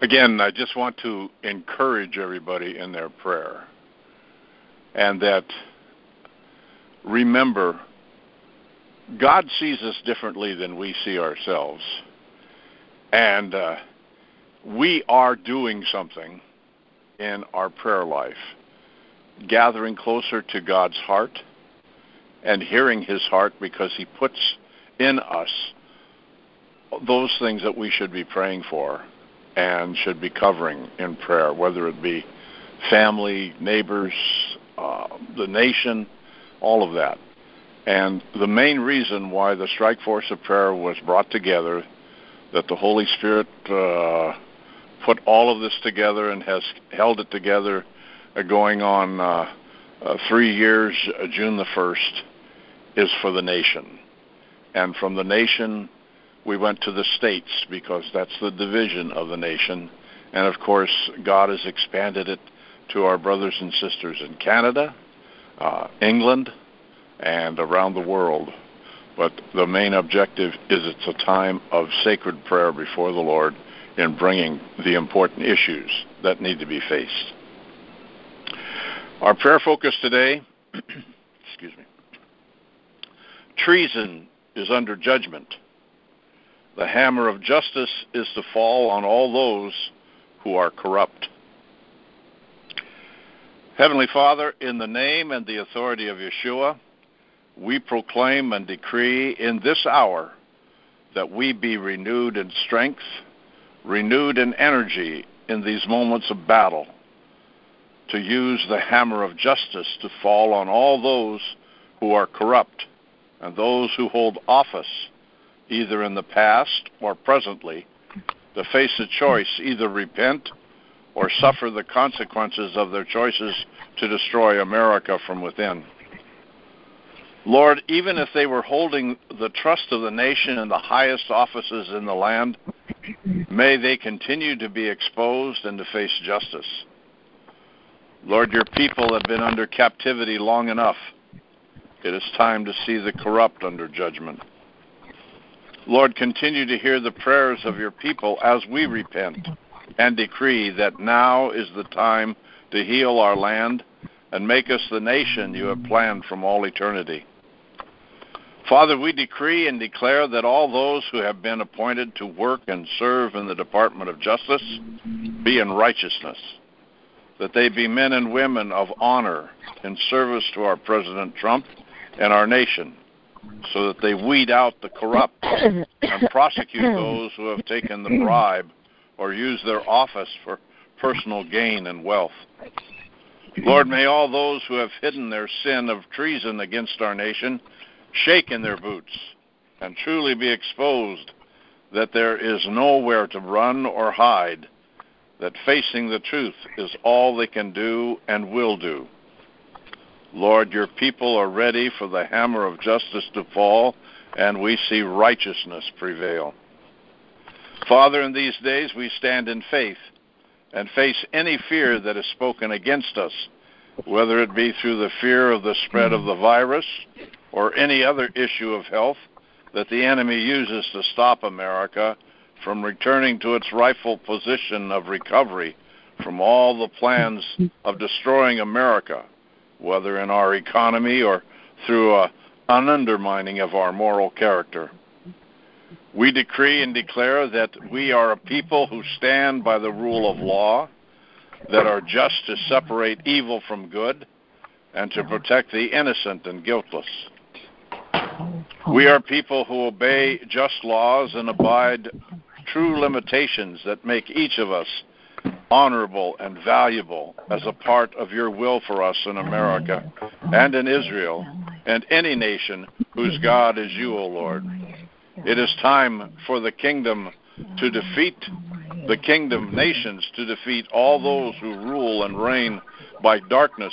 again, I just want to encourage everybody in their prayer. And that remember, God sees us differently than we see ourselves. And uh, we are doing something in our prayer life, gathering closer to God's heart and hearing his heart because he puts in us those things that we should be praying for and should be covering in prayer, whether it be family, neighbors, uh, the nation, all of that. And the main reason why the Strike Force of Prayer was brought together, that the Holy Spirit uh, put all of this together and has held it together uh, going on uh, uh, three years, uh, June the 1st, is for the nation. And from the nation, we went to the states because that's the division of the nation. And of course, God has expanded it to our brothers and sisters in Canada, uh, England, and around the world. But the main objective is it's a time of sacred prayer before the Lord in bringing the important issues that need to be faced. Our prayer focus today, excuse me, treason is under judgment. The hammer of justice is to fall on all those who are corrupt. Heavenly Father, in the name and the authority of Yeshua, we proclaim and decree in this hour that we be renewed in strength, renewed in energy in these moments of battle, to use the hammer of justice to fall on all those who are corrupt and those who hold office either in the past or presently, to face a choice either repent or suffer the consequences of their choices to destroy America from within. Lord, even if they were holding the trust of the nation in the highest offices in the land, may they continue to be exposed and to face justice. Lord, your people have been under captivity long enough. It is time to see the corrupt under judgment. Lord, continue to hear the prayers of your people as we repent and decree that now is the time to heal our land and make us the nation you have planned from all eternity. Father, we decree and declare that all those who have been appointed to work and serve in the Department of Justice be in righteousness, that they be men and women of honor in service to our President Trump and our nation so that they weed out the corrupt and prosecute those who have taken the bribe or used their office for personal gain and wealth. Lord, may all those who have hidden their sin of treason against our nation shake in their boots and truly be exposed that there is nowhere to run or hide, that facing the truth is all they can do and will do. Lord, your people are ready for the hammer of justice to fall, and we see righteousness prevail. Father, in these days we stand in faith and face any fear that is spoken against us, whether it be through the fear of the spread of the virus or any other issue of health that the enemy uses to stop America from returning to its rightful position of recovery from all the plans of destroying America whether in our economy or through a, an undermining of our moral character. We decree and declare that we are a people who stand by the rule of law, that are just to separate evil from good, and to protect the innocent and guiltless. We are people who obey just laws and abide true limitations that make each of us honorable and valuable as a part of your will for us in America and in Israel and any nation whose God is you, O Lord. It is time for the kingdom to defeat the kingdom nations to defeat all those who rule and reign by darkness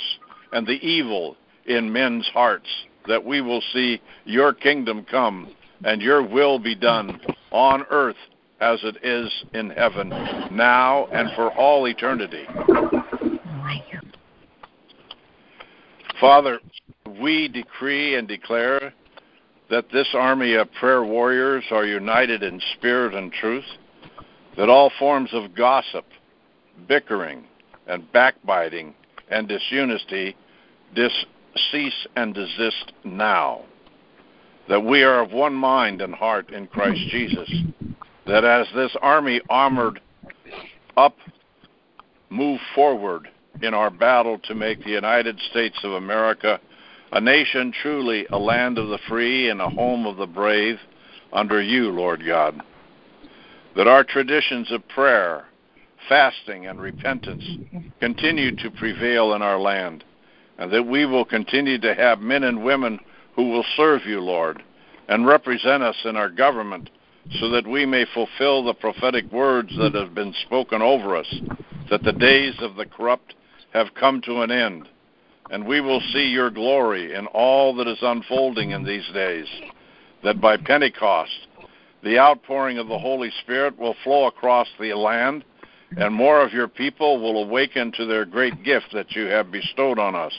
and the evil in men's hearts that we will see your kingdom come and your will be done on earth as it is in heaven, now and for all eternity. Father, we decree and declare that this army of prayer warriors are united in spirit and truth, that all forms of gossip, bickering, and backbiting and disunity dis- cease and desist now. That we are of one mind and heart in Christ Jesus. That as this army armored up move forward in our battle to make the United States of America a nation truly a land of the free and a home of the brave under you, Lord God. That our traditions of prayer, fasting, and repentance continue to prevail in our land, and that we will continue to have men and women who will serve you, Lord, and represent us in our government so that we may fulfill the prophetic words that have been spoken over us, that the days of the corrupt have come to an end, and we will see your glory in all that is unfolding in these days, that by Pentecost, the outpouring of the Holy Spirit will flow across the land, and more of your people will awaken to their great gift that you have bestowed on us,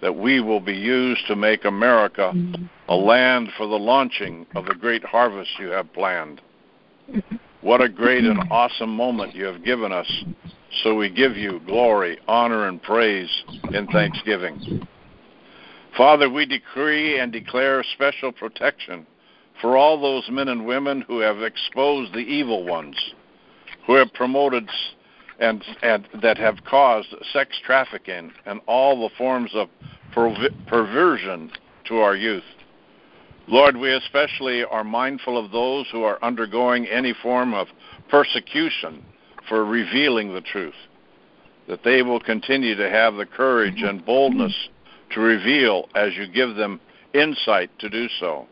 that we will be used to make America a land for the launching of the great harvest you have planned. What a great and mm-hmm. awesome moment you have given us so we give you glory, honor, and praise in thanksgiving. Father, we decree and declare special protection for all those men and women who have exposed the evil ones, who have promoted and, and that have caused sex trafficking and all the forms of perversion to our youth. Lord, we especially are mindful of those who are undergoing any form of persecution for revealing the truth, that they will continue to have the courage and boldness to reveal as you give them insight to do so.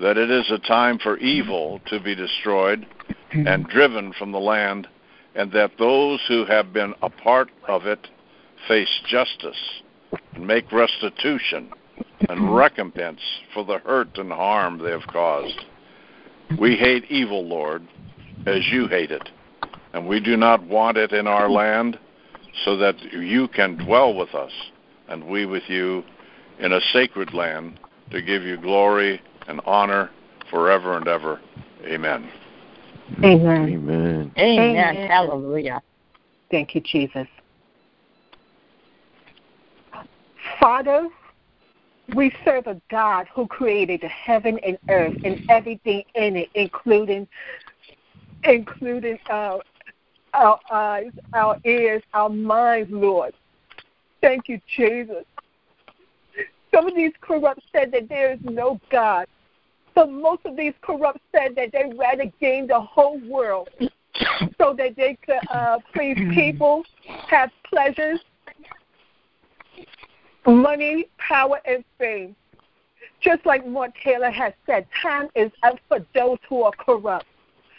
That it is a time for evil to be destroyed and driven from the land, and that those who have been a part of it face justice and make restitution and recompense for the hurt and harm they have caused. We hate evil, Lord, as you hate it and we do not want it in our land so that you can dwell with us and we with you in a sacred land to give you glory and honor forever and ever. Amen. Amen. Amen. Amen. Amen. Hallelujah. Thank you, Jesus. Father, we serve a God who created the heaven and earth and everything in it, including including uh, our eyes, our ears, our minds, Lord. Thank you, Jesus. Some of these corrupt said that there is no God. But most of these corrupt said that they rather gain the whole world so that they could uh, please people, have pleasures, money, power, and fame. Just like Mark Taylor has said, time is up for those who are corrupt.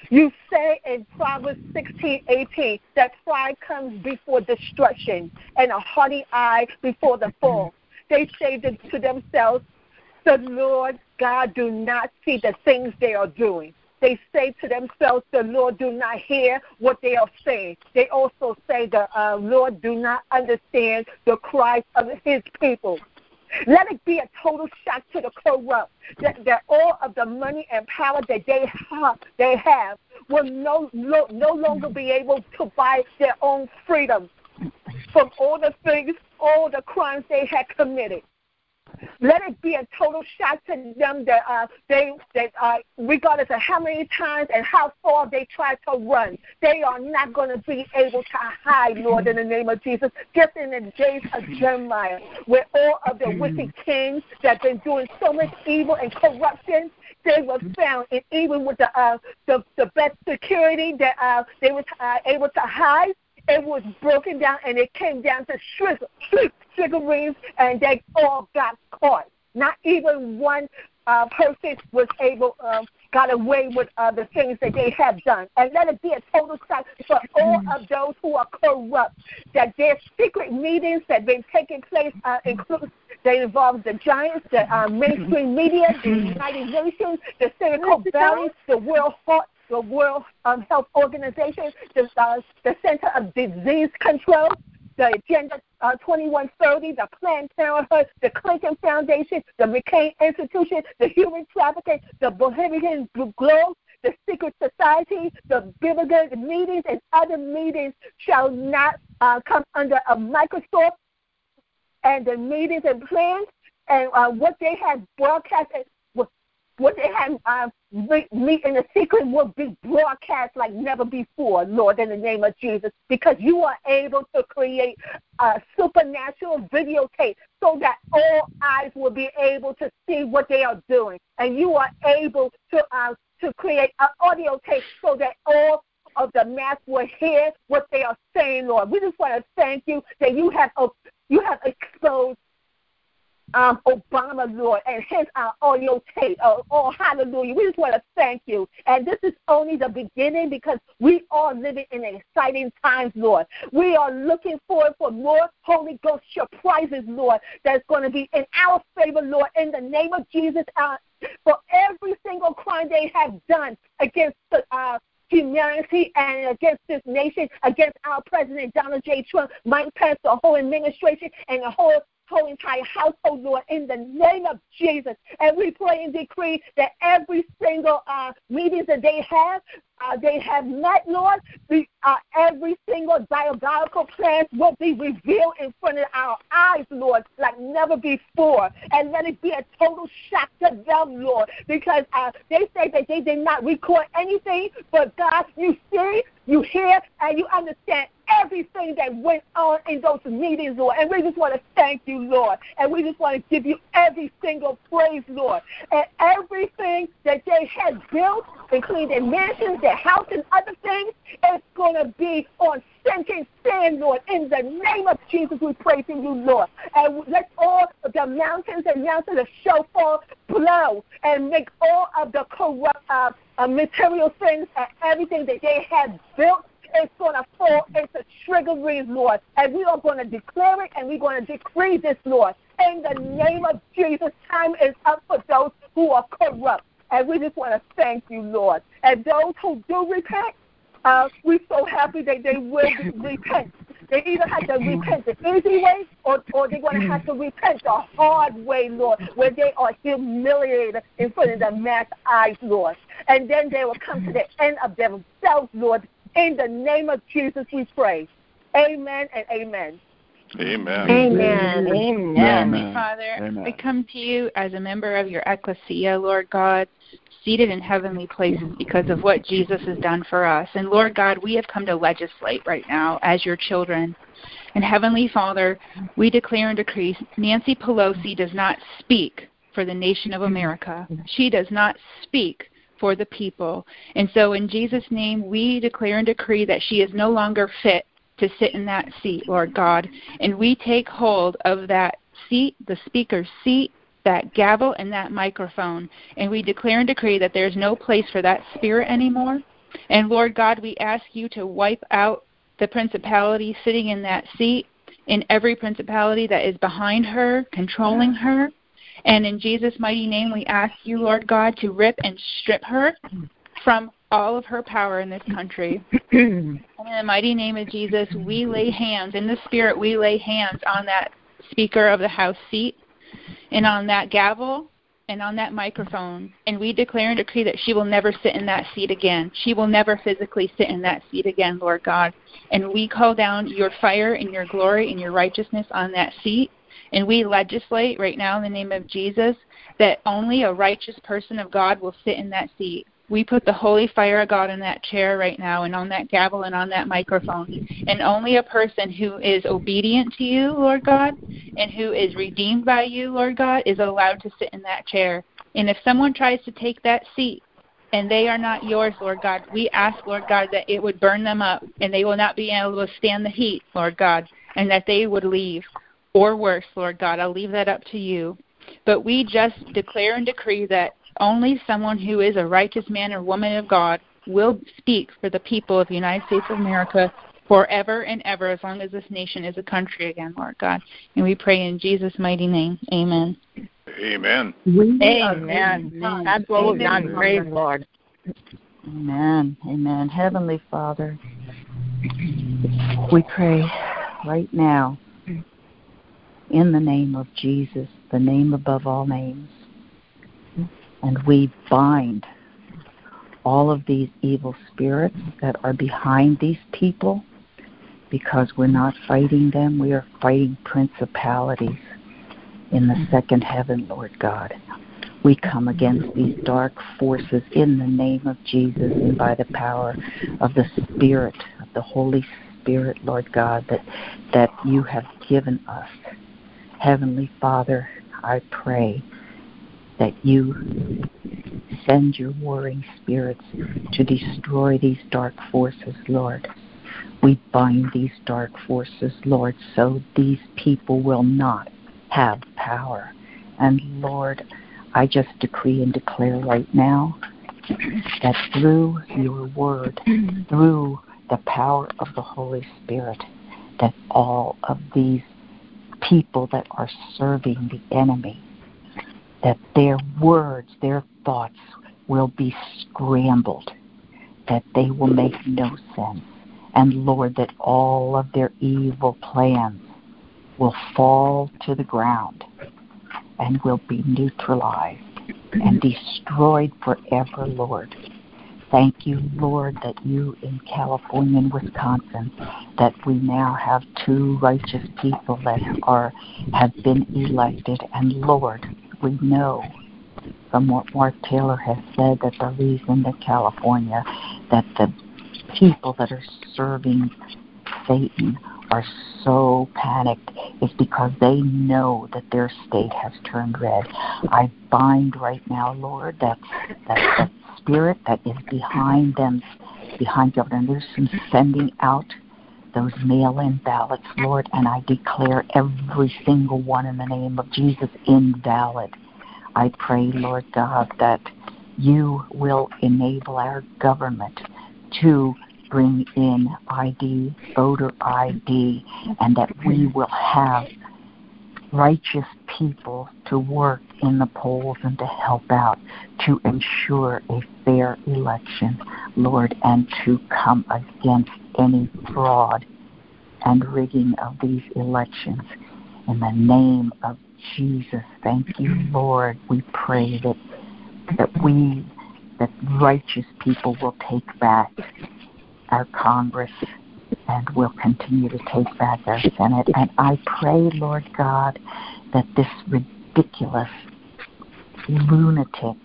You say in Proverbs 16, 18 that pride comes before destruction and a haughty eye before the fall. They say to themselves, the Lord God do not see the things they are doing. They say to themselves, the Lord do not hear what they are saying. They also say, the uh, Lord do not understand the cries of his people. Let it be a total shock to the corrupt that, that all of the money and power that they have, they have will no, no, no longer be able to buy their own freedom from all the things, all the crimes they had committed. Let it be a total shock to them that uh, they that uh, regardless of how many times and how far they try to run, they are not going to be able to hide, Lord, in the name of Jesus. Just in the days of Jeremiah, where all of the wicked kings that have been doing so much evil and corruption, they were found, and even with the uh, the, the best security that uh, they were uh, able to hide, it was broken down and it came down to smithereens and they all got caught. Not even one uh, person was able, um, got away with uh, the things that they have done. And let it be a total shock for all of those who are corrupt, that their secret meetings that been taking place uh, include they involve the giants, the uh, mainstream media, the United Nations, the Silicon Valley, the World Health the World um, Health Organization, the, uh, the Center of Disease Control, the Agenda uh, 2130, the Planned Parenthood, the Clinton Foundation, the McCain Institution, the Human Trafficking, the Bohemian Grove, the secret society, the biblical meetings, and other meetings shall not uh, come under a microscope. And the meetings and plans and uh, what they have broadcast what they had uh, meet in the secret will be broadcast like never before, Lord, in the name of Jesus, because you are able to create a supernatural videotape so that all eyes will be able to see what they are doing, and you are able to uh, to create an audio tape so that all of the mass will hear what they are saying, Lord. We just want to thank you that you have you have exposed um, Obama, Lord, and hence our audio tape. Oh, oh, hallelujah. We just want to thank you. And this is only the beginning because we are living in exciting times, Lord. We are looking forward for more Holy Ghost surprises, Lord, that's going to be in our favor, Lord, in the name of Jesus. Uh, for every single crime they have done against the, uh, humanity and against this nation, against our President Donald J. Trump, Mike Pence, the whole administration, and the whole whole entire household, Lord, in the name of Jesus. And we pray and decree that every single uh, meetings that they have, uh, they have met, Lord. The, uh, every single diabolical plan will be revealed in front of our eyes, Lord, like never before. And let it be a total shock to them, Lord, because uh, they say that they did not record anything, but God, you see, you hear, and you understand everything that went on in those meetings, Lord. And we just want to thank you, Lord. And we just want to give you every single praise, Lord. And everything that they had built, including their mansions, their house, and other things, is going to be on sinking sand, Lord. In the name of Jesus, we pray praise you, Lord. And let all the mountains and mountains of shofar blow and make all of the corrupt uh, uh, material things and everything that they had built is going to fall into triggeries, Lord. And we are going to declare it and we're going to decree this, Lord. In the name of Jesus, time is up for those who are corrupt. And we just want to thank you, Lord. And those who do repent, uh, we're so happy that they will repent. They either have to repent the easy way or, or they're going to have to repent the hard way, Lord, where they are humiliated in front of the mass eyes, Lord. And then they will come to the end of themselves, Lord. In the name of Jesus, we pray. Amen and amen. Amen. Amen. Amen. Amen. Father, Amen. I come to you as a member of your ecclesia, Lord God, seated in heavenly places because of what Jesus has done for us. And Lord God, we have come to legislate right now as your children. And Heavenly Father, we declare and decree Nancy Pelosi does not speak for the nation of America. She does not speak for the people. And so, in Jesus' name, we declare and decree that she is no longer fit to sit in that seat, Lord God. And we take hold of that seat, the speaker's seat, that gavel and that microphone, and we declare and decree that there's no place for that spirit anymore. And Lord God, we ask you to wipe out the principality sitting in that seat, in every principality that is behind her, controlling her. And in Jesus' mighty name, we ask you, Lord God, to rip and strip her from all of her power in this country. in the mighty name of Jesus, we lay hands, in the Spirit, we lay hands on that Speaker of the House seat and on that gavel and on that microphone, and we declare and decree that she will never sit in that seat again. She will never physically sit in that seat again, Lord God. And we call down your fire and your glory and your righteousness on that seat. And we legislate right now in the name of Jesus that only a righteous person of God will sit in that seat we put the holy fire of God in that chair right now and on that gavel and on that microphone. And only a person who is obedient to you, Lord God, and who is redeemed by you, Lord God, is allowed to sit in that chair. And if someone tries to take that seat and they are not yours, Lord God, we ask, Lord God, that it would burn them up and they will not be able to stand the heat, Lord God, and that they would leave. Or worse, Lord God, I'll leave that up to you. But we just declare and decree that only someone who is a righteous man or woman of God will speak for the people of the United States of America forever and ever as long as this nation is a country again, Lord God. And we pray in Jesus' mighty name. Amen. Amen. Amen. That's what we've done. Praise Lord. Amen. Amen. Heavenly Father, we pray right now in the name of Jesus, the name above all names and we bind all of these evil spirits that are behind these people because we're not fighting them, we are fighting principalities in the second heaven, Lord God. We come against these dark forces in the name of Jesus and by the power of the Spirit, of the Holy Spirit, Lord God, that, that you have given us. Heavenly Father, I pray that you send your warring spirits to destroy these dark forces, Lord. We bind these dark forces, Lord, so these people will not have power. And Lord, I just decree and declare right now that through your word, through the power of the Holy Spirit, that all of these people that are serving the enemy, that their words, their thoughts will be scrambled, that they will make no sense. And Lord, that all of their evil plans will fall to the ground and will be neutralized and destroyed forever, Lord. Thank you, Lord, that you in California and Wisconsin, that we now have two righteous people that are have been elected. And Lord, we know from what Mark Taylor has said that the reason that California, that the people that are serving Satan are so panicked is because they know that their state has turned red. I bind right now, Lord, that that, that spirit that is behind them, behind Governor Newsom sending out those mail-in ballots, Lord, and I declare every single one in the name of Jesus invalid. I pray, Lord God, that you will enable our government to bring in ID, voter ID, and that we will have righteous people to work in the polls and to help out to ensure a fair election, Lord, and to come against any fraud and rigging of these elections. In the name of Jesus, thank you, Lord. We pray that that we that righteous people will take back our Congress and will continue to take back our Senate. And I pray, Lord God, that this ridiculous, lunatic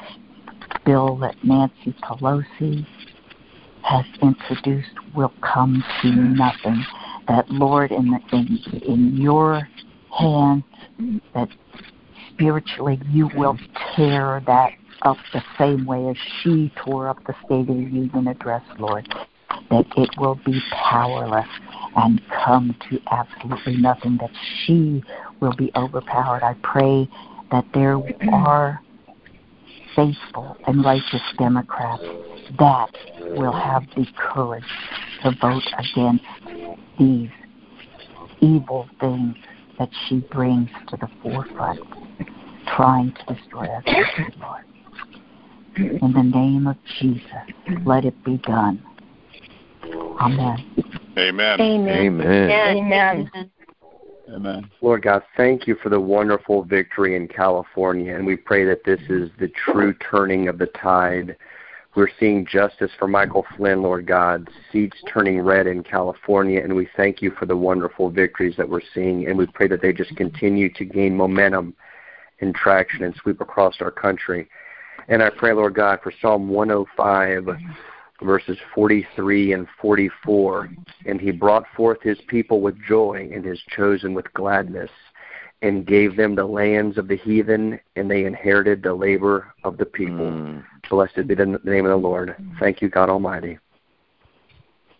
bill that Nancy Pelosi has introduced will come to nothing. That Lord, in the, in in your hands, that spiritually you will tear that up the same way as she tore up the State of the Union address, Lord that it will be powerless and come to absolutely nothing, that she will be overpowered. I pray that there are faithful and righteous Democrats that will have the courage to vote against these evil things that she brings to the forefront, trying to destroy us, Lord. In the name of Jesus, let it be done. Amen. Amen. Amen. Amen. Amen. Lord God, thank you for the wonderful victory in California, and we pray that this is the true turning of the tide. We're seeing justice for Michael Flynn, Lord God, seats turning red in California, and we thank you for the wonderful victories that we're seeing, and we pray that they just continue to gain momentum and traction and sweep across our country. And I pray, Lord God, for Psalm 105 verses 43 and 44. And he brought forth his people with joy, and his chosen with gladness, and gave them the lands of the heathen, and they inherited the labor of the people. Mm. Blessed be the name of the Lord. Thank you, God Almighty.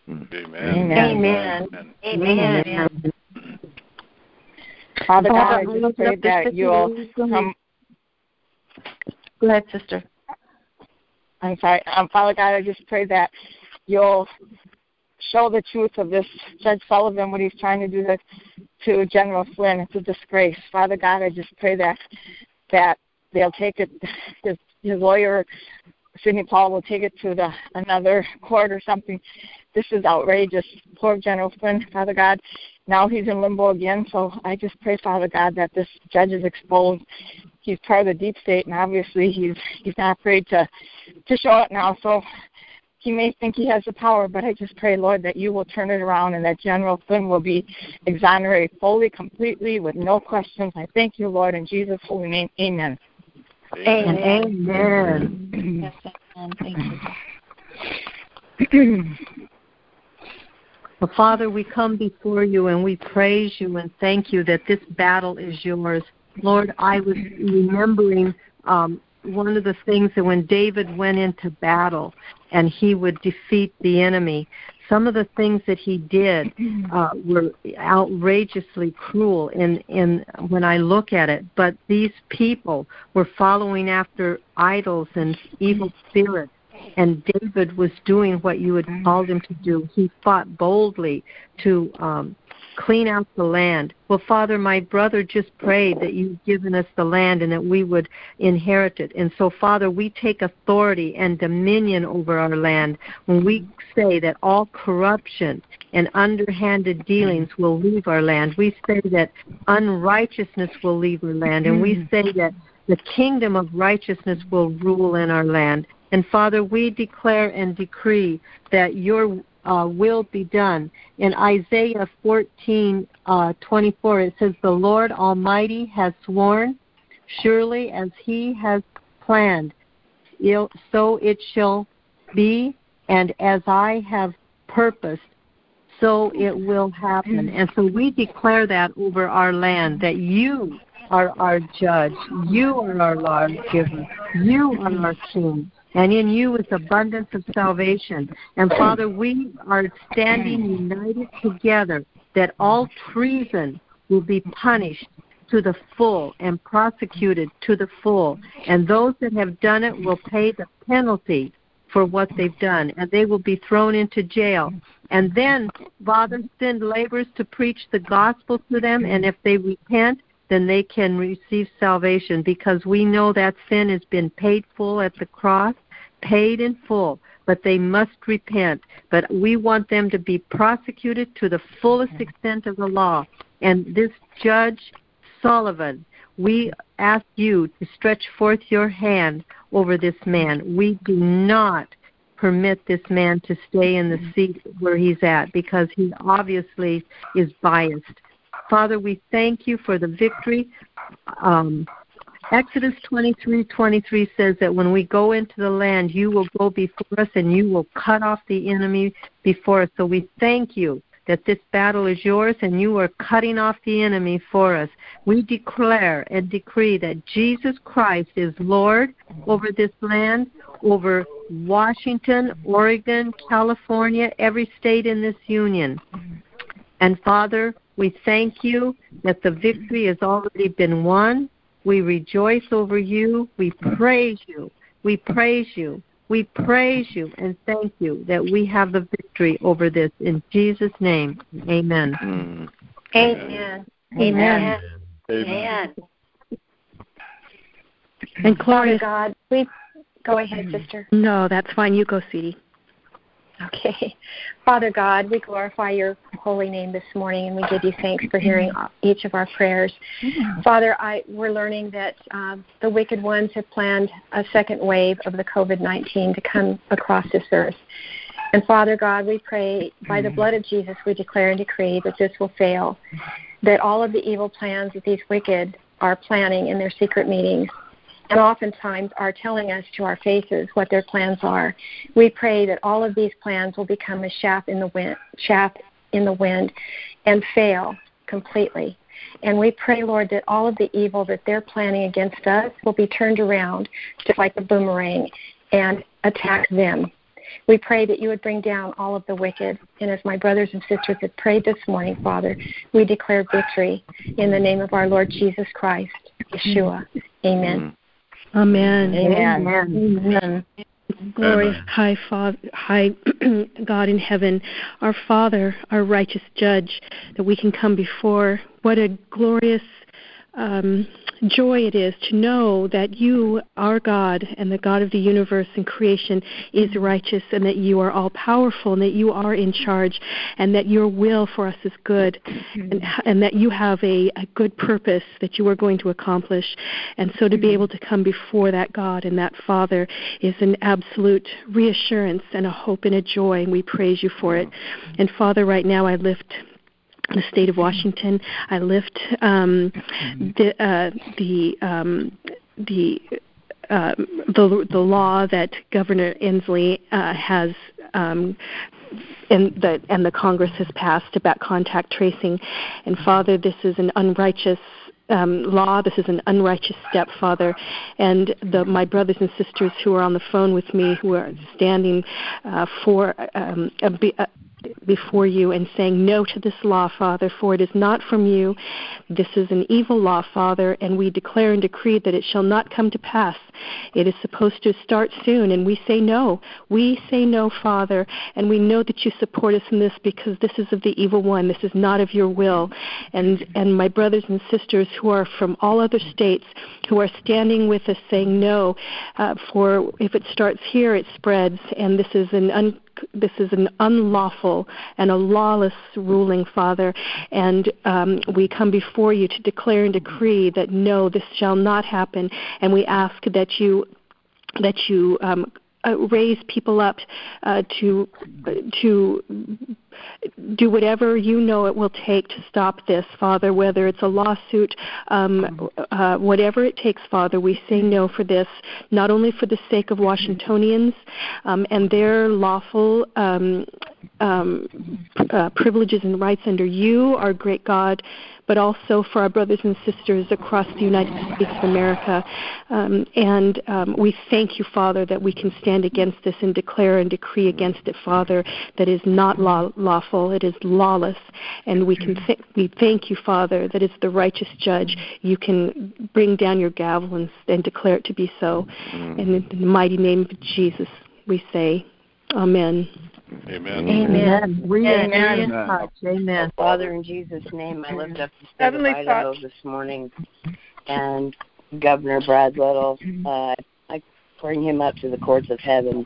Amen. Amen. Amen. Amen. Amen. Father God, I just pray that you'll come. Go ahead, sister. I'm sorry, um, Father God, I just pray that you'll show the truth of this Judge Sullivan, what he's trying to do to, to General Flynn. It's a disgrace. Father God, I just pray that that they'll take it. His, his lawyer, Sidney Powell, will take it to the another court or something. This is outrageous. Poor General Flynn, Father God. Now he's in limbo again. So I just pray, Father God, that this judge is exposed he's part of the deep state, and obviously he's he's not afraid to to show it now. So he may think he has the power, but I just pray, Lord, that you will turn it around and that General Flynn will be exonerated fully, completely, with no questions. I thank you, Lord, in Jesus' holy name. Amen. Amen. Amen. yes, amen. Thank you. Well, Father, we come before you and we praise you and thank you that this battle is yours. Lord, I was remembering um, one of the things that when David went into battle and he would defeat the enemy, some of the things that he did uh, were outrageously cruel in, in when I look at it. But these people were following after idols and evil spirits and David was doing what you had called him to do. He fought boldly to um, clean out the land. Well, Father, my brother just prayed that you've given us the land and that we would inherit it. And so, Father, we take authority and dominion over our land when we say that all corruption and underhanded dealings mm-hmm. will leave our land. We say that unrighteousness will leave our land. And we mm-hmm. say that the kingdom of righteousness will rule in our land. And Father, we declare and decree that your uh, will be done. In Isaiah 14, uh, 24, it says, The Lord Almighty has sworn, surely as he has planned, so it shall be, and as I have purposed, so it will happen. And so we declare that over our land, that you are our judge, you are our lawgiver, you are our king and in you is abundance of salvation. And Father, we are standing united together that all treason will be punished to the full and prosecuted to the full. And those that have done it will pay the penalty for what they've done, and they will be thrown into jail. And then, Father, send laborers to preach the gospel to them, and if they repent, then they can receive salvation because we know that sin has been paid full at the cross, paid in full, but they must repent. But we want them to be prosecuted to the fullest extent of the law. And this Judge Sullivan, we ask you to stretch forth your hand over this man. We do not permit this man to stay in the mm-hmm. seat where he's at because he obviously is biased. Father, we thank you for the victory. Um, Exodus 23:23 says that when we go into the land, you will go before us and you will cut off the enemy before us. So we thank you that this battle is yours and you are cutting off the enemy for us. We declare and decree that Jesus Christ is Lord over this land, over Washington, Oregon, California, every state in this union. And Father, we thank you that the victory has already been won. We rejoice over you. We praise you. We praise you. We praise you and thank you that we have the victory over this in Jesus' name. Amen. Amen. Amen. Amen. And Claudia, God, we go ahead, sister. No, that's fine. You go, sweetie. Okay. Father God, we glorify your holy name this morning and we give you thanks for hearing mm-hmm. each of our prayers. Mm-hmm. Father, I, we're learning that um, the wicked ones have planned a second wave of the COVID 19 to come across this earth. And Father God, we pray by the mm-hmm. blood of Jesus, we declare and decree that this will fail, that all of the evil plans that these wicked are planning in their secret meetings and oftentimes are telling us to our faces what their plans are. We pray that all of these plans will become a shaft in the wind, shaft in the wind, and fail completely. And we pray, Lord, that all of the evil that they're planning against us will be turned around, just like a boomerang, and attack them. We pray that you would bring down all of the wicked. And as my brothers and sisters have prayed this morning, Father, we declare victory in the name of our Lord Jesus Christ, Yeshua. Amen. Mm-hmm. Amen. Amen. Amen. Glory, high Father, high God in heaven, our Father, our righteous Judge, that we can come before. What a glorious um, joy it is to know that you, our God, and the God of the universe and creation, is righteous, and that you are all powerful, and that you are in charge, and that your will for us is good, and, and that you have a, a good purpose that you are going to accomplish. And so to be able to come before that God and that Father is an absolute reassurance and a hope and a joy, and we praise you for it. And Father, right now I lift the state of Washington. I lift um, the uh, the um, the uh, the the law that Governor Inslee uh, has um, and the and the Congress has passed about contact tracing. And Father, this is an unrighteous um, law. This is an unrighteous step, Father. And the, my brothers and sisters who are on the phone with me, who are standing uh, for um, a, a, before you and saying no to this law, Father, for it is not from you. This is an evil law, Father, and we declare and decree that it shall not come to pass. It is supposed to start soon, and we say no. We say no, Father, and we know that you support us in this because this is of the evil one. This is not of your will. And and my brothers and sisters who are from all other states who are standing with us saying no, uh, for if it starts here, it spreads, and this is an un- this is an unlawful and a lawless ruling, Father, and um, we come before you to declare and decree that no, this shall not happen, and we ask that you that you um, uh, raise people up uh, to to do whatever you know it will take to stop this, Father. Whether it's a lawsuit, um, uh, whatever it takes, Father, we say no for this. Not only for the sake of Washingtonians um, and their lawful um, um, uh, privileges and rights under you, our great God, but also for our brothers and sisters across the United States of America. Um, and um, we thank you, Father, that we can stand against this and declare and decree against it, Father, that is not law- lawful, it is lawless. And we can th- we thank you, Father, that as the righteous judge, you can bring down your gavel and, and declare it to be so. And in the mighty name of Jesus, we say, Amen. Amen. Amen. We Amen. Amen. Amen. Father, in Jesus' name, I lift up the state Heavenly of Idaho this morning and Governor Brad Little. Uh, I bring him up to the courts of heaven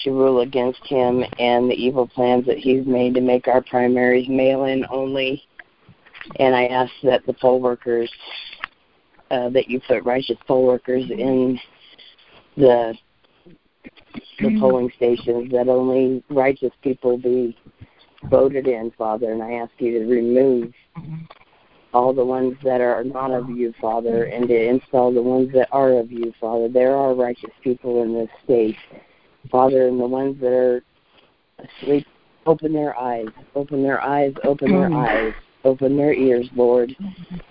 to rule against him and the evil plans that he's made to make our primaries mail-in only. And I ask that the poll workers, uh, that you put righteous poll workers in the the mm-hmm. polling stations, that only righteous people be voted in, Father, and I ask you to remove mm-hmm. all the ones that are not of you, Father, and to install the ones that are of you, Father. There are righteous people in this state, Father, and the ones that are asleep, open their eyes, open their eyes, open their mm-hmm. eyes, open their ears, Lord.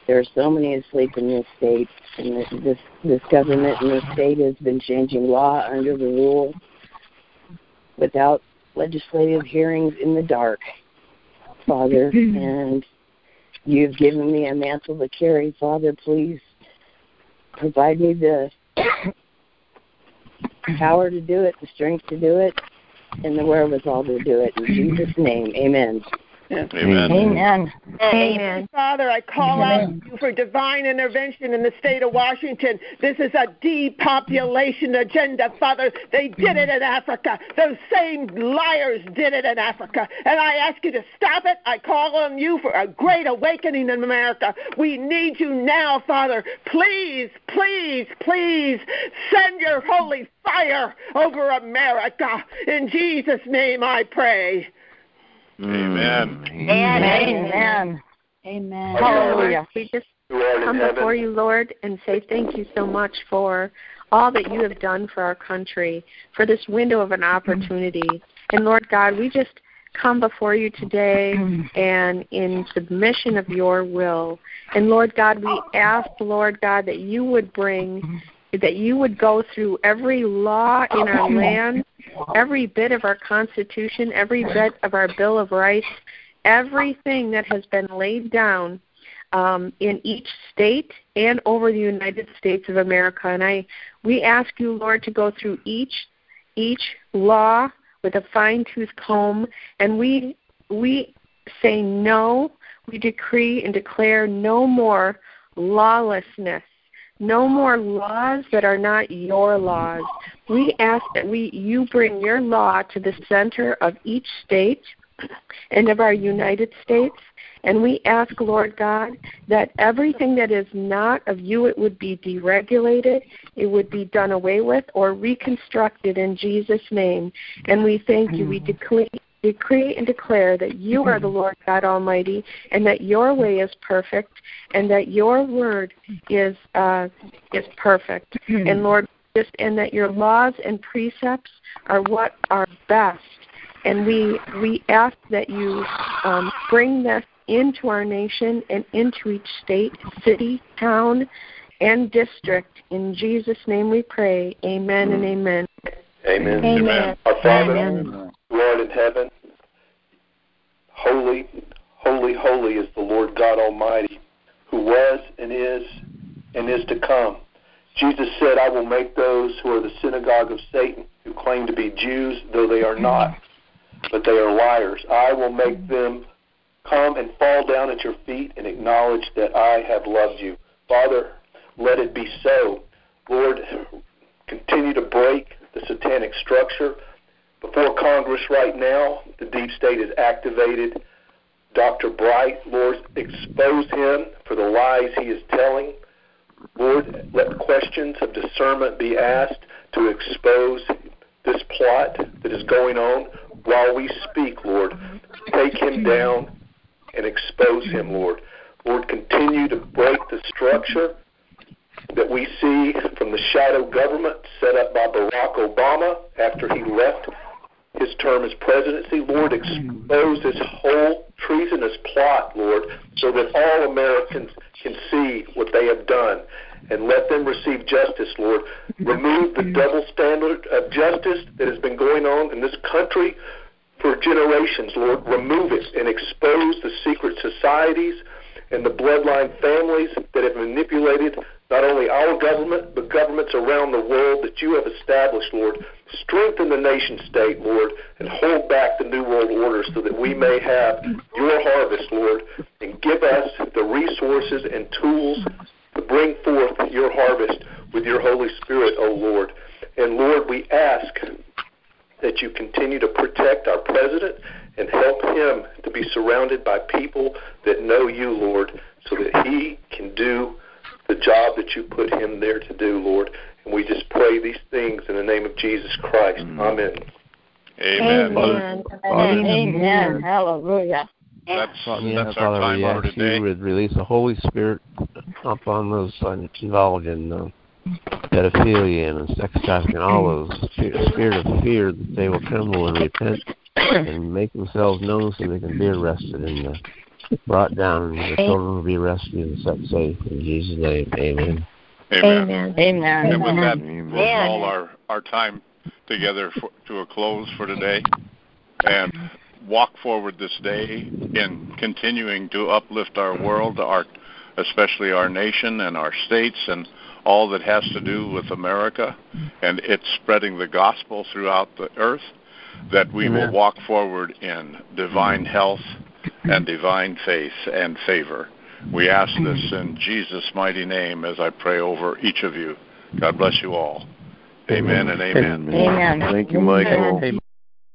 There are so many asleep in this state, and this this, this government in this state has been changing law under the rule without legislative hearings in the dark, Father. and you've given me a mantle to carry, Father. Please provide me the power to do it, the strength to do it, and the wherewithal to do it. In Jesus' name, amen. Amen. Amen. Amen. Father, I call Amen. out you for divine intervention in the state of Washington. This is a depopulation agenda, Father. They did it in Africa. Those same liars did it in Africa. And I ask you to stop it. I call on you for a great awakening in America. We need you now, Father. Please, please, please send your holy fire over America. In Jesus' name I pray. Amen. Amen. Amen. Hallelujah. We just come before you, Lord, and say thank you so much for all that you have done for our country, for this window of an opportunity. And Lord God, we just come before you today and in submission of your will. And Lord God, we ask, Lord God, that you would bring, that you would go through every law in our land every bit of our Constitution, every bit of our Bill of Rights, everything that has been laid down um, in each state and over the United States of America. And I, we ask you, Lord, to go through each each law with a fine tooth comb, and we we say no. We decree and declare no more lawlessness. No more laws that are not your laws. We ask that we you bring your law to the center of each state and of our United States. And we ask, Lord God, that everything that is not of you, it would be deregulated, it would be done away with, or reconstructed in Jesus' name. And we thank you. We declare, decree and declare that you are the Lord God Almighty, and that your way is perfect, and that your word is uh, is perfect. and Lord, just and that your laws and precepts are what are best and we we ask that you um, bring this into our nation and into each state, city, town, and district. In Jesus' name we pray. Amen and amen. Amen. Amen. Our Father, amen. Lord in heaven, holy, holy, holy is the Lord God Almighty, who was and is and is to come. Jesus said, I will make those who are the synagogue of Satan, who claim to be Jews, though they are not but they are liars. I will make them come and fall down at your feet and acknowledge that I have loved you. Father, let it be so. Lord, continue to break the satanic structure. Before Congress right now, the deep state is activated. Dr. Bright, Lord, expose him for the lies he is telling. Lord, let questions of discernment be asked to expose this plot that is going on while we speak, Lord. Take him down and expose him, Lord. Lord, continue to break the structure that we see from the shadow government set up by Barack Obama after he left his term as presidency. Lord, expose this whole treasonous plot, Lord, so that all Americans can see what they have done and let them receive justice, Lord. Remove the double standard of justice that has been going on in this country for generations, Lord. Remove it and expose the secret societies and the bloodline families that have manipulated not only our government, but governments around the world that you have established, Lord. Strengthen the nation state, Lord, and hold back the New World Order so that we may have your harvest, Lord, and give us the resources and tools to bring forth your harvest with your Holy Spirit, O Lord. And Lord, we ask that you continue to protect our president and help him to be surrounded by people that know you, Lord, so that he can do the job that you put him there to do, Lord. And we just pray these things in the name of Jesus Christ. Amen. Amen. Amen. Amen. Amen. Hallelujah. That's, yeah, that's Father, our time we ask today. you would release the Holy Spirit upon those involved in uh, pedophilia and sex trafficking, all those spirit of fear that they will tremble and repent and make themselves known so they can be arrested and uh, brought down and their children will be rescued and set safe. In Jesus' name, amen. Amen. Amen. Amen. And with that, Amen. we'll call our, our time together for, to a close for today and walk forward this day in continuing to uplift our world, our especially our nation and our states and all that has to do with America and its spreading the gospel throughout the earth, that we Amen. will walk forward in divine health and divine faith and favor. We ask this in Jesus' mighty name as I pray over each of you. God bless you all. Amen and amen. Amen. Thank you, Michael. Amen.